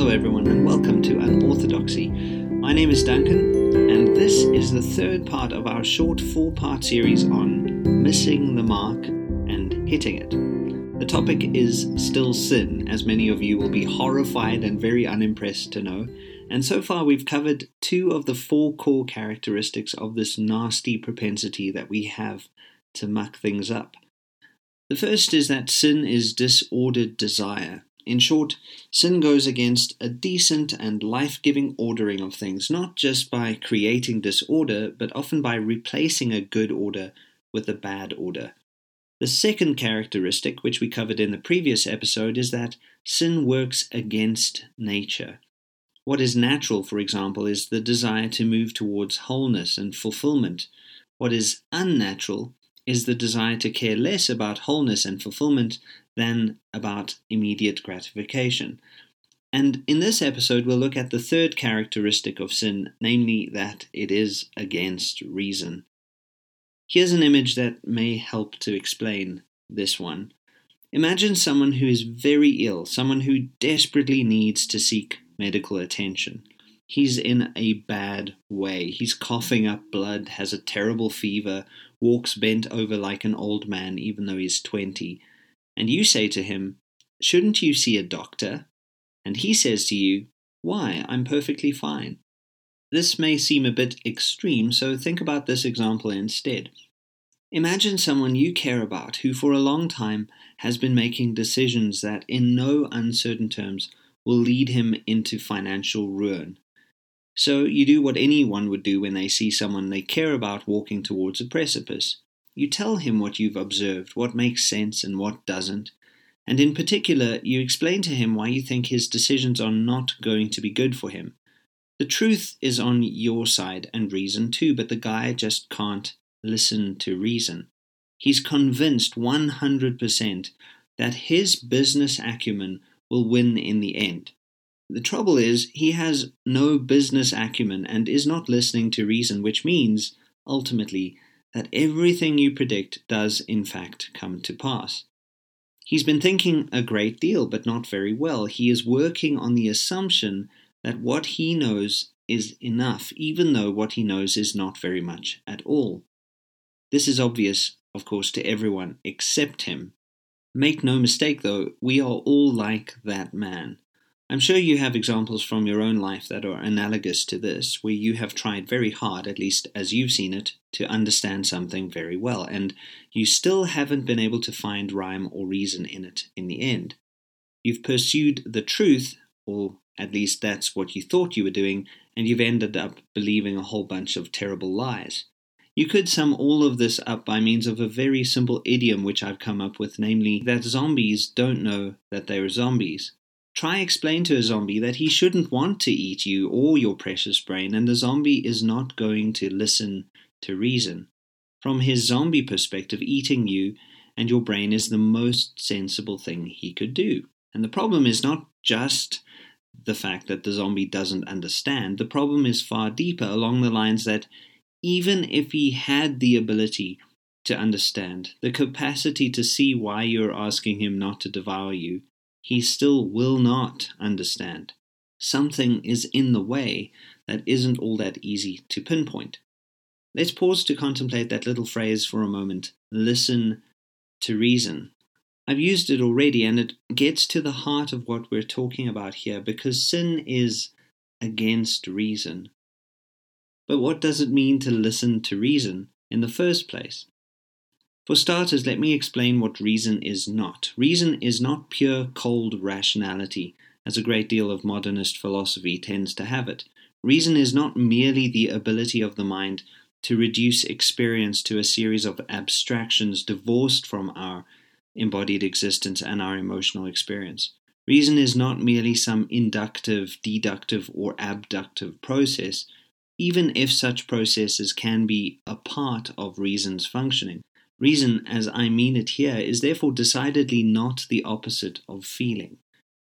Hello, everyone, and welcome to Unorthodoxy. My name is Duncan, and this is the third part of our short four part series on missing the mark and hitting it. The topic is still sin, as many of you will be horrified and very unimpressed to know. And so far, we've covered two of the four core characteristics of this nasty propensity that we have to muck things up. The first is that sin is disordered desire. In short, sin goes against a decent and life giving ordering of things, not just by creating disorder, but often by replacing a good order with a bad order. The second characteristic, which we covered in the previous episode, is that sin works against nature. What is natural, for example, is the desire to move towards wholeness and fulfillment. What is unnatural is the desire to care less about wholeness and fulfillment than about immediate gratification. And in this episode, we'll look at the third characteristic of sin, namely that it is against reason. Here's an image that may help to explain this one. Imagine someone who is very ill, someone who desperately needs to seek medical attention. He's in a bad way. He's coughing up blood, has a terrible fever, walks bent over like an old man, even though he's 20 and you say to him, Shouldn't you see a doctor? And he says to you, Why, I'm perfectly fine. This may seem a bit extreme, so think about this example instead. Imagine someone you care about who, for a long time, has been making decisions that, in no uncertain terms, will lead him into financial ruin. So you do what anyone would do when they see someone they care about walking towards a precipice. You tell him what you've observed, what makes sense and what doesn't, and in particular, you explain to him why you think his decisions are not going to be good for him. The truth is on your side and reason too, but the guy just can't listen to reason. He's convinced 100% that his business acumen will win in the end. The trouble is, he has no business acumen and is not listening to reason, which means, ultimately, that everything you predict does in fact come to pass. He's been thinking a great deal, but not very well. He is working on the assumption that what he knows is enough, even though what he knows is not very much at all. This is obvious, of course, to everyone except him. Make no mistake, though, we are all like that man. I'm sure you have examples from your own life that are analogous to this, where you have tried very hard, at least as you've seen it, to understand something very well, and you still haven't been able to find rhyme or reason in it in the end. You've pursued the truth, or at least that's what you thought you were doing, and you've ended up believing a whole bunch of terrible lies. You could sum all of this up by means of a very simple idiom which I've come up with, namely that zombies don't know that they're zombies. Try explain to a zombie that he shouldn't want to eat you or your precious brain, and the zombie is not going to listen to reason. From his zombie perspective, eating you and your brain is the most sensible thing he could do. And the problem is not just the fact that the zombie doesn't understand, the problem is far deeper along the lines that even if he had the ability to understand, the capacity to see why you're asking him not to devour you, he still will not understand. Something is in the way that isn't all that easy to pinpoint. Let's pause to contemplate that little phrase for a moment listen to reason. I've used it already, and it gets to the heart of what we're talking about here because sin is against reason. But what does it mean to listen to reason in the first place? For starters, let me explain what reason is not. Reason is not pure cold rationality, as a great deal of modernist philosophy tends to have it. Reason is not merely the ability of the mind to reduce experience to a series of abstractions divorced from our embodied existence and our emotional experience. Reason is not merely some inductive, deductive, or abductive process, even if such processes can be a part of reason's functioning. Reason, as I mean it here, is therefore decidedly not the opposite of feeling.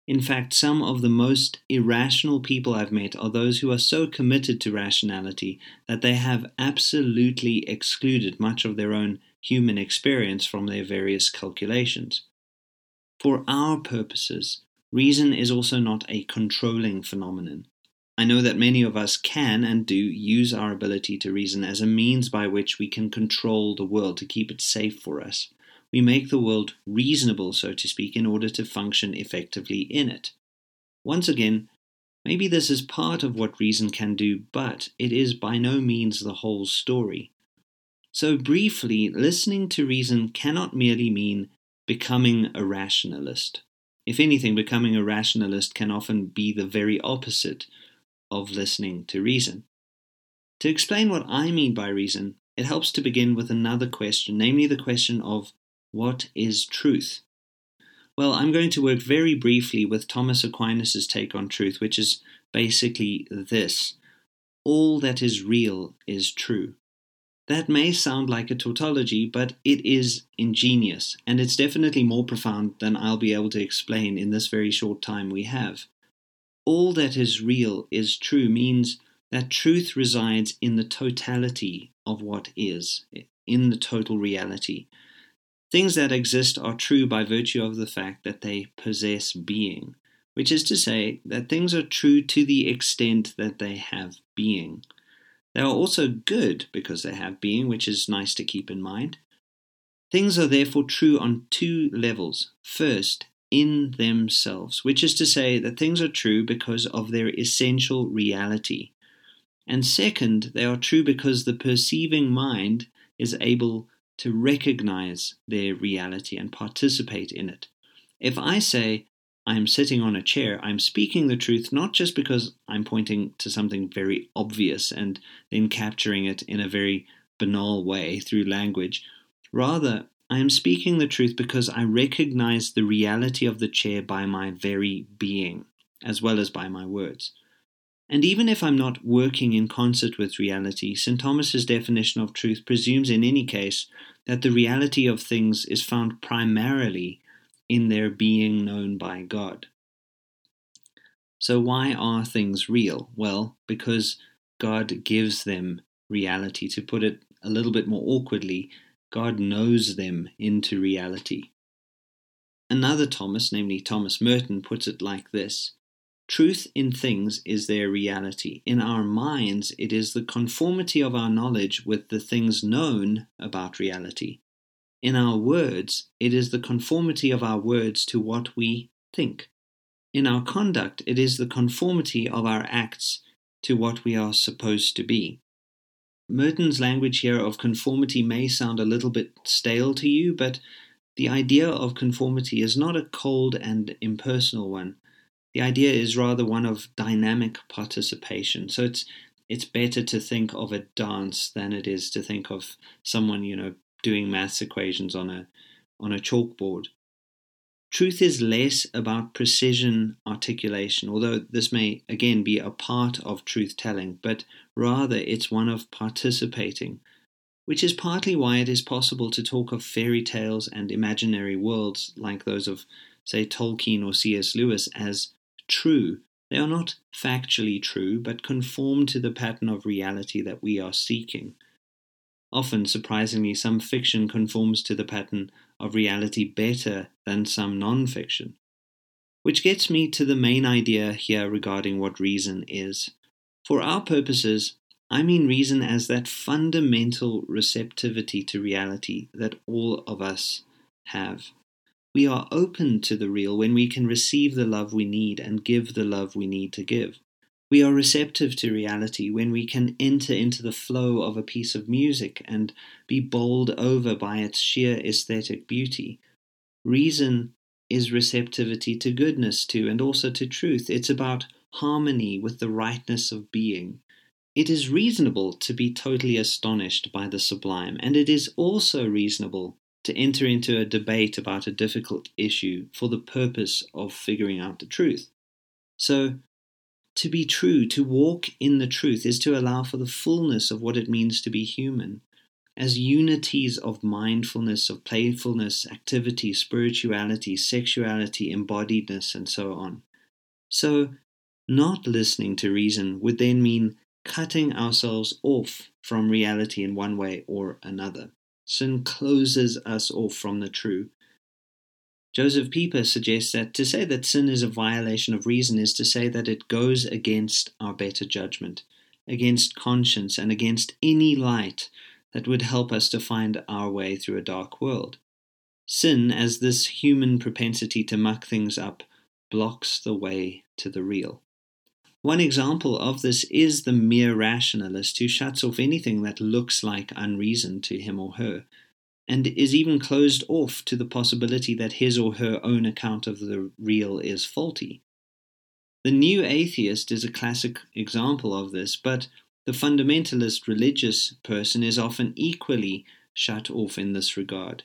In fact, some of the most irrational people I've met are those who are so committed to rationality that they have absolutely excluded much of their own human experience from their various calculations. For our purposes, reason is also not a controlling phenomenon. I know that many of us can and do use our ability to reason as a means by which we can control the world to keep it safe for us. We make the world reasonable, so to speak, in order to function effectively in it. Once again, maybe this is part of what reason can do, but it is by no means the whole story. So, briefly, listening to reason cannot merely mean becoming a rationalist. If anything, becoming a rationalist can often be the very opposite of listening to reason. To explain what I mean by reason, it helps to begin with another question, namely the question of what is truth? Well, I'm going to work very briefly with Thomas Aquinas' take on truth, which is basically this all that is real is true. That may sound like a tautology, but it is ingenious, and it's definitely more profound than I'll be able to explain in this very short time we have. All that is real is true means that truth resides in the totality of what is, in the total reality. Things that exist are true by virtue of the fact that they possess being, which is to say that things are true to the extent that they have being. They are also good because they have being, which is nice to keep in mind. Things are therefore true on two levels. First, in themselves, which is to say that things are true because of their essential reality. And second, they are true because the perceiving mind is able to recognize their reality and participate in it. If I say, I'm sitting on a chair, I'm speaking the truth not just because I'm pointing to something very obvious and then capturing it in a very banal way through language. Rather, I am speaking the truth because I recognize the reality of the chair by my very being, as well as by my words. And even if I'm not working in concert with reality, St. Thomas's definition of truth presumes in any case that the reality of things is found primarily in their being known by God. So, why are things real? Well, because God gives them reality. To put it a little bit more awkwardly, God knows them into reality. Another Thomas, namely Thomas Merton, puts it like this Truth in things is their reality. In our minds, it is the conformity of our knowledge with the things known about reality. In our words, it is the conformity of our words to what we think. In our conduct, it is the conformity of our acts to what we are supposed to be. Merton's language here of conformity may sound a little bit stale to you, but the idea of conformity is not a cold and impersonal one. The idea is rather one of dynamic participation. So it's it's better to think of a dance than it is to think of someone, you know, doing maths equations on a on a chalkboard. Truth is less about precision articulation, although this may again be a part of truth telling, but rather it's one of participating, which is partly why it is possible to talk of fairy tales and imaginary worlds like those of, say, Tolkien or C.S. Lewis as true. They are not factually true, but conform to the pattern of reality that we are seeking. Often, surprisingly, some fiction conforms to the pattern of reality better than some non fiction. Which gets me to the main idea here regarding what reason is. For our purposes, I mean reason as that fundamental receptivity to reality that all of us have. We are open to the real when we can receive the love we need and give the love we need to give. We are receptive to reality when we can enter into the flow of a piece of music and be bowled over by its sheer aesthetic beauty. Reason is receptivity to goodness, too, and also to truth. It's about harmony with the rightness of being. It is reasonable to be totally astonished by the sublime, and it is also reasonable to enter into a debate about a difficult issue for the purpose of figuring out the truth. So, to be true, to walk in the truth, is to allow for the fullness of what it means to be human, as unities of mindfulness, of playfulness, activity, spirituality, sexuality, embodiedness, and so on. So, not listening to reason would then mean cutting ourselves off from reality in one way or another. Sin closes us off from the true. Joseph Pieper suggests that to say that sin is a violation of reason is to say that it goes against our better judgment, against conscience, and against any light that would help us to find our way through a dark world. Sin, as this human propensity to muck things up, blocks the way to the real. One example of this is the mere rationalist who shuts off anything that looks like unreason to him or her, and is even closed off to the possibility that his or her own account of the real is faulty. The new atheist is a classic example of this, but the fundamentalist religious person is often equally shut off in this regard.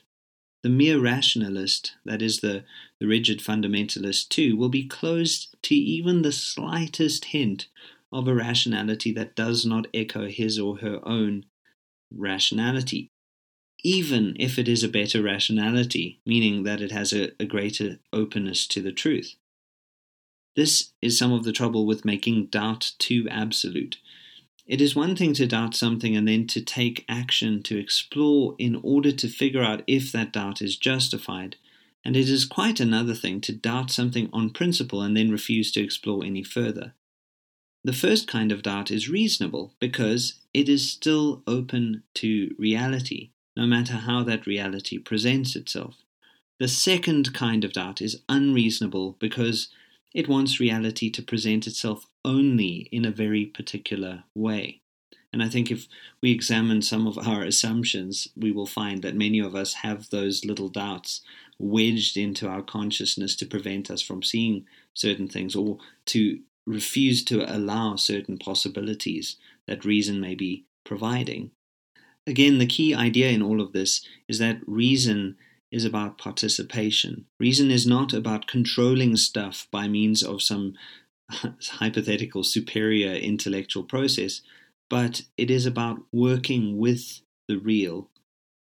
The mere rationalist, that is, the, the rigid fundamentalist too, will be closed to even the slightest hint of a rationality that does not echo his or her own rationality, even if it is a better rationality, meaning that it has a, a greater openness to the truth. This is some of the trouble with making doubt too absolute. It is one thing to doubt something and then to take action to explore in order to figure out if that doubt is justified, and it is quite another thing to doubt something on principle and then refuse to explore any further. The first kind of doubt is reasonable because it is still open to reality, no matter how that reality presents itself. The second kind of doubt is unreasonable because it wants reality to present itself only in a very particular way. And I think if we examine some of our assumptions, we will find that many of us have those little doubts wedged into our consciousness to prevent us from seeing certain things or to refuse to allow certain possibilities that reason may be providing. Again, the key idea in all of this is that reason is about participation. Reason is not about controlling stuff by means of some hypothetical superior intellectual process, but it is about working with the real.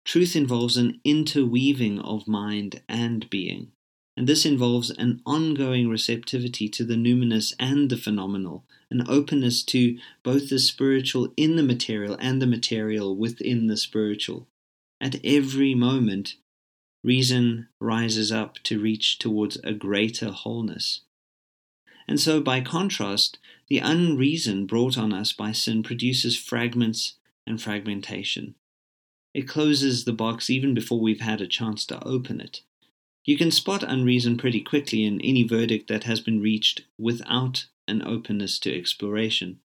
Truth involves an interweaving of mind and being, and this involves an ongoing receptivity to the numinous and the phenomenal, an openness to both the spiritual in the material and the material within the spiritual. At every moment, reason rises up to reach towards a greater wholeness. And so, by contrast, the unreason brought on us by sin produces fragments and fragmentation. It closes the box even before we've had a chance to open it. You can spot unreason pretty quickly in any verdict that has been reached without an openness to exploration.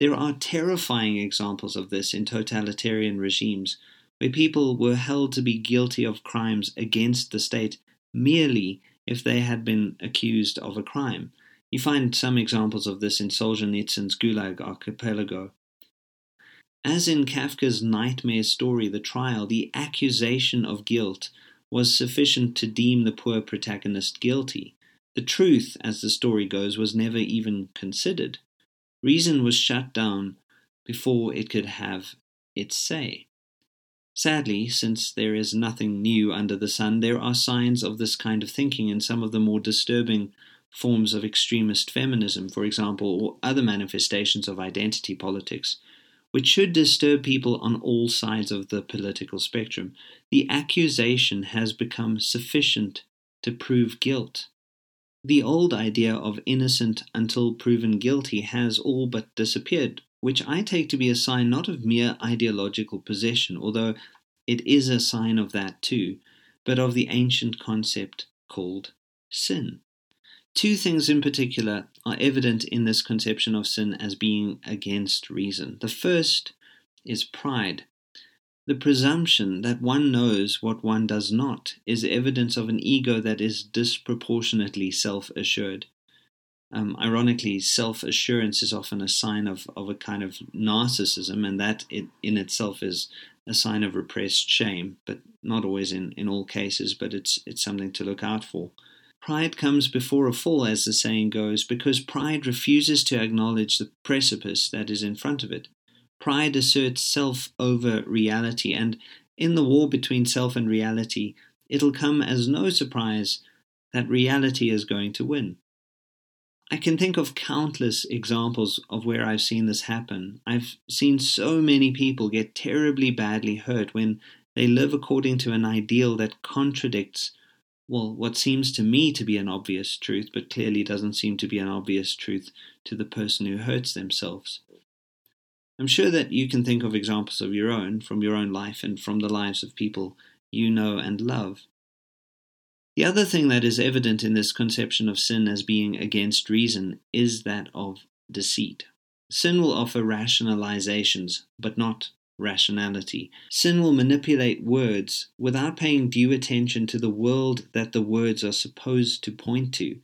There are terrifying examples of this in totalitarian regimes where people were held to be guilty of crimes against the state merely if they had been accused of a crime. You find some examples of this in Solzhenitsyn's Gulag Archipelago. As in Kafka's nightmare story, The Trial, the accusation of guilt was sufficient to deem the poor protagonist guilty. The truth, as the story goes, was never even considered. Reason was shut down before it could have its say. Sadly, since there is nothing new under the sun, there are signs of this kind of thinking in some of the more disturbing forms of extremist feminism, for example, or other manifestations of identity politics, which should disturb people on all sides of the political spectrum. The accusation has become sufficient to prove guilt. The old idea of innocent until proven guilty has all but disappeared, which I take to be a sign not of mere ideological possession, although it is a sign of that too, but of the ancient concept called sin. Two things in particular are evident in this conception of sin as being against reason. The first is pride. The presumption that one knows what one does not is evidence of an ego that is disproportionately self assured. Um, ironically, self assurance is often a sign of, of a kind of narcissism, and that it, in itself is a sign of repressed shame, but not always in, in all cases, but it's, it's something to look out for. Pride comes before a fall, as the saying goes, because pride refuses to acknowledge the precipice that is in front of it. Pride asserts self over reality, and in the war between self and reality, it'll come as no surprise that reality is going to win. I can think of countless examples of where I've seen this happen. I've seen so many people get terribly badly hurt when they live according to an ideal that contradicts well, what seems to me to be an obvious truth, but clearly doesn't seem to be an obvious truth to the person who hurts themselves. I'm sure that you can think of examples of your own, from your own life and from the lives of people you know and love. The other thing that is evident in this conception of sin as being against reason is that of deceit. Sin will offer rationalizations, but not rationality. Sin will manipulate words without paying due attention to the world that the words are supposed to point to.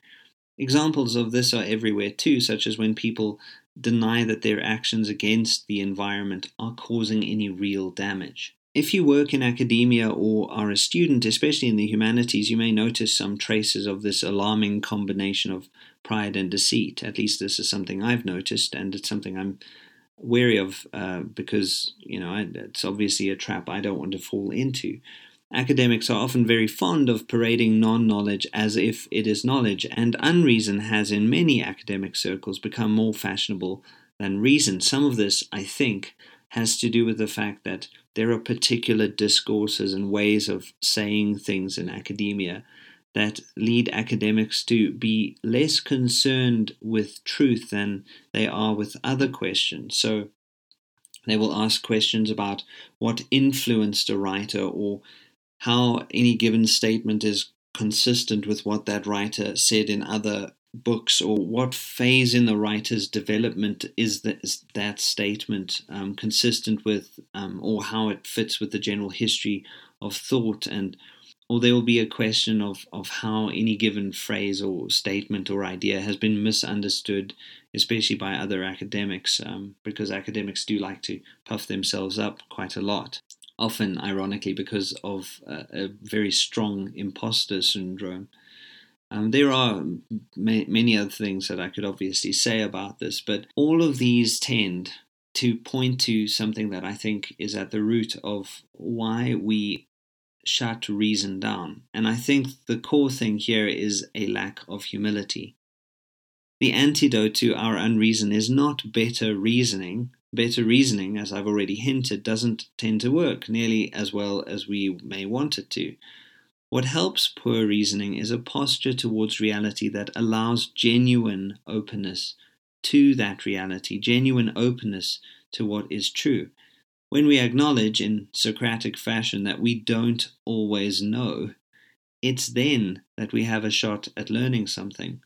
Examples of this are everywhere too, such as when people deny that their actions against the environment are causing any real damage. If you work in academia or are a student, especially in the humanities, you may notice some traces of this alarming combination of pride and deceit. At least this is something I've noticed, and it's something I'm wary of uh, because you know it's obviously a trap I don't want to fall into. Academics are often very fond of parading non knowledge as if it is knowledge, and unreason has in many academic circles become more fashionable than reason. Some of this, I think, has to do with the fact that there are particular discourses and ways of saying things in academia that lead academics to be less concerned with truth than they are with other questions. So they will ask questions about what influenced a writer or how any given statement is consistent with what that writer said in other books or what phase in the writer's development is that, statement um, consistent with um, or how it fits with the general history of thought and or there will be a question of, of how any given phrase or statement or idea has been misunderstood, especially by other academics, um, because academics do like to puff themselves up quite a lot. Often, ironically, because of a, a very strong imposter syndrome. Um, there are ma- many other things that I could obviously say about this, but all of these tend to point to something that I think is at the root of why we shut reason down. And I think the core thing here is a lack of humility. The antidote to our unreason is not better reasoning. Better reasoning, as I've already hinted, doesn't tend to work nearly as well as we may want it to. What helps poor reasoning is a posture towards reality that allows genuine openness to that reality, genuine openness to what is true. When we acknowledge in Socratic fashion that we don't always know, it's then that we have a shot at learning something.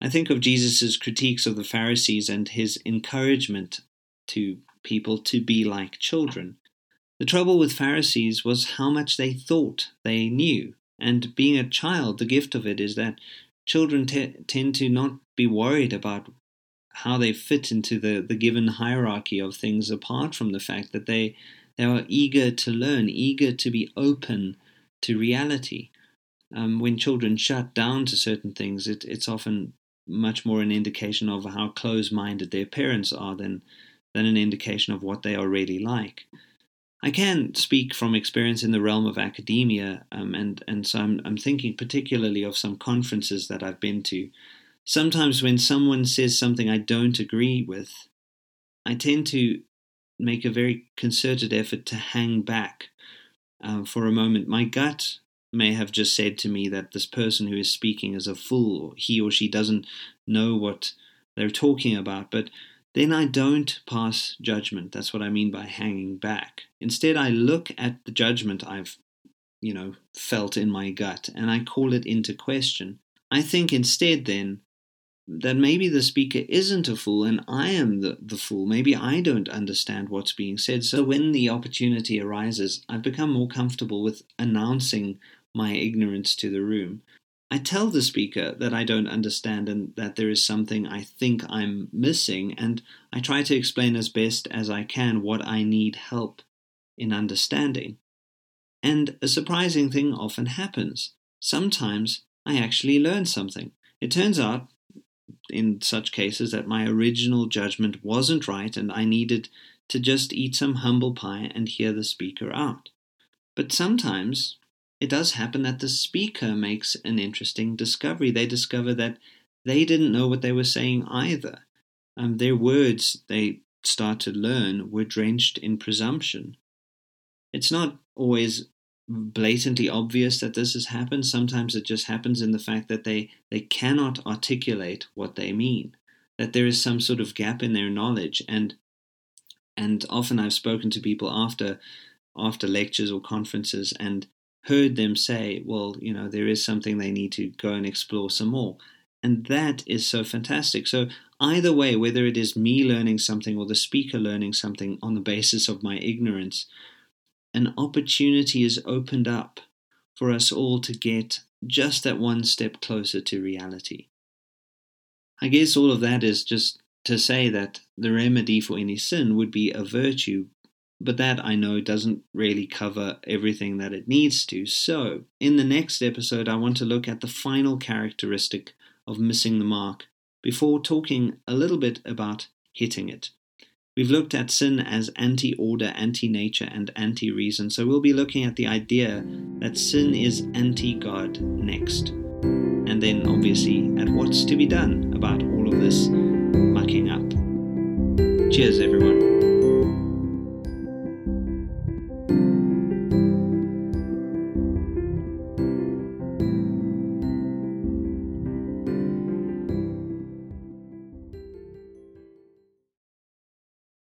I think of Jesus' critiques of the Pharisees and his encouragement to people to be like children. The trouble with Pharisees was how much they thought they knew. And being a child, the gift of it is that children te- tend to not be worried about how they fit into the, the given hierarchy of things apart from the fact that they they are eager to learn, eager to be open to reality. Um, when children shut down to certain things, it, it's often much more an indication of how close-minded their parents are than than an indication of what they are really like. I can speak from experience in the realm of academia, um, and and so I'm, I'm thinking particularly of some conferences that I've been to sometimes when someone says something I don't agree with, I tend to make a very concerted effort to hang back uh, for a moment. My gut may have just said to me that this person who is speaking is a fool, or he or she doesn't know what they're talking about, but then I don't pass judgment. That's what I mean by hanging back. Instead, I look at the judgment I've, you know, felt in my gut and I call it into question. I think instead, then, that maybe the speaker isn't a fool and I am the, the fool. Maybe I don't understand what's being said. So when the opportunity arises, I've become more comfortable with announcing my ignorance to the room. I tell the speaker that I don't understand and that there is something I think I'm missing, and I try to explain as best as I can what I need help in understanding. And a surprising thing often happens. Sometimes I actually learn something. It turns out in such cases that my original judgment wasn't right and I needed to just eat some humble pie and hear the speaker out. But sometimes it does happen that the speaker makes an interesting discovery. They discover that they didn't know what they were saying either. Um, their words they start to learn were drenched in presumption. It's not always blatantly obvious that this has happened. Sometimes it just happens in the fact that they, they cannot articulate what they mean, that there is some sort of gap in their knowledge. And and often I've spoken to people after after lectures or conferences and heard them say, well, you know, there is something they need to go and explore some more. And that is so fantastic. So, either way, whether it is me learning something or the speaker learning something on the basis of my ignorance, an opportunity is opened up for us all to get just that one step closer to reality. I guess all of that is just to say that the remedy for any sin would be a virtue, but that I know doesn't really cover everything that it needs to. So, in the next episode, I want to look at the final characteristic of missing the mark before talking a little bit about hitting it. We've looked at sin as anti order, anti nature, and anti reason, so we'll be looking at the idea that sin is anti God next. And then, obviously, at what's to be done about all of this mucking up. Cheers, everyone.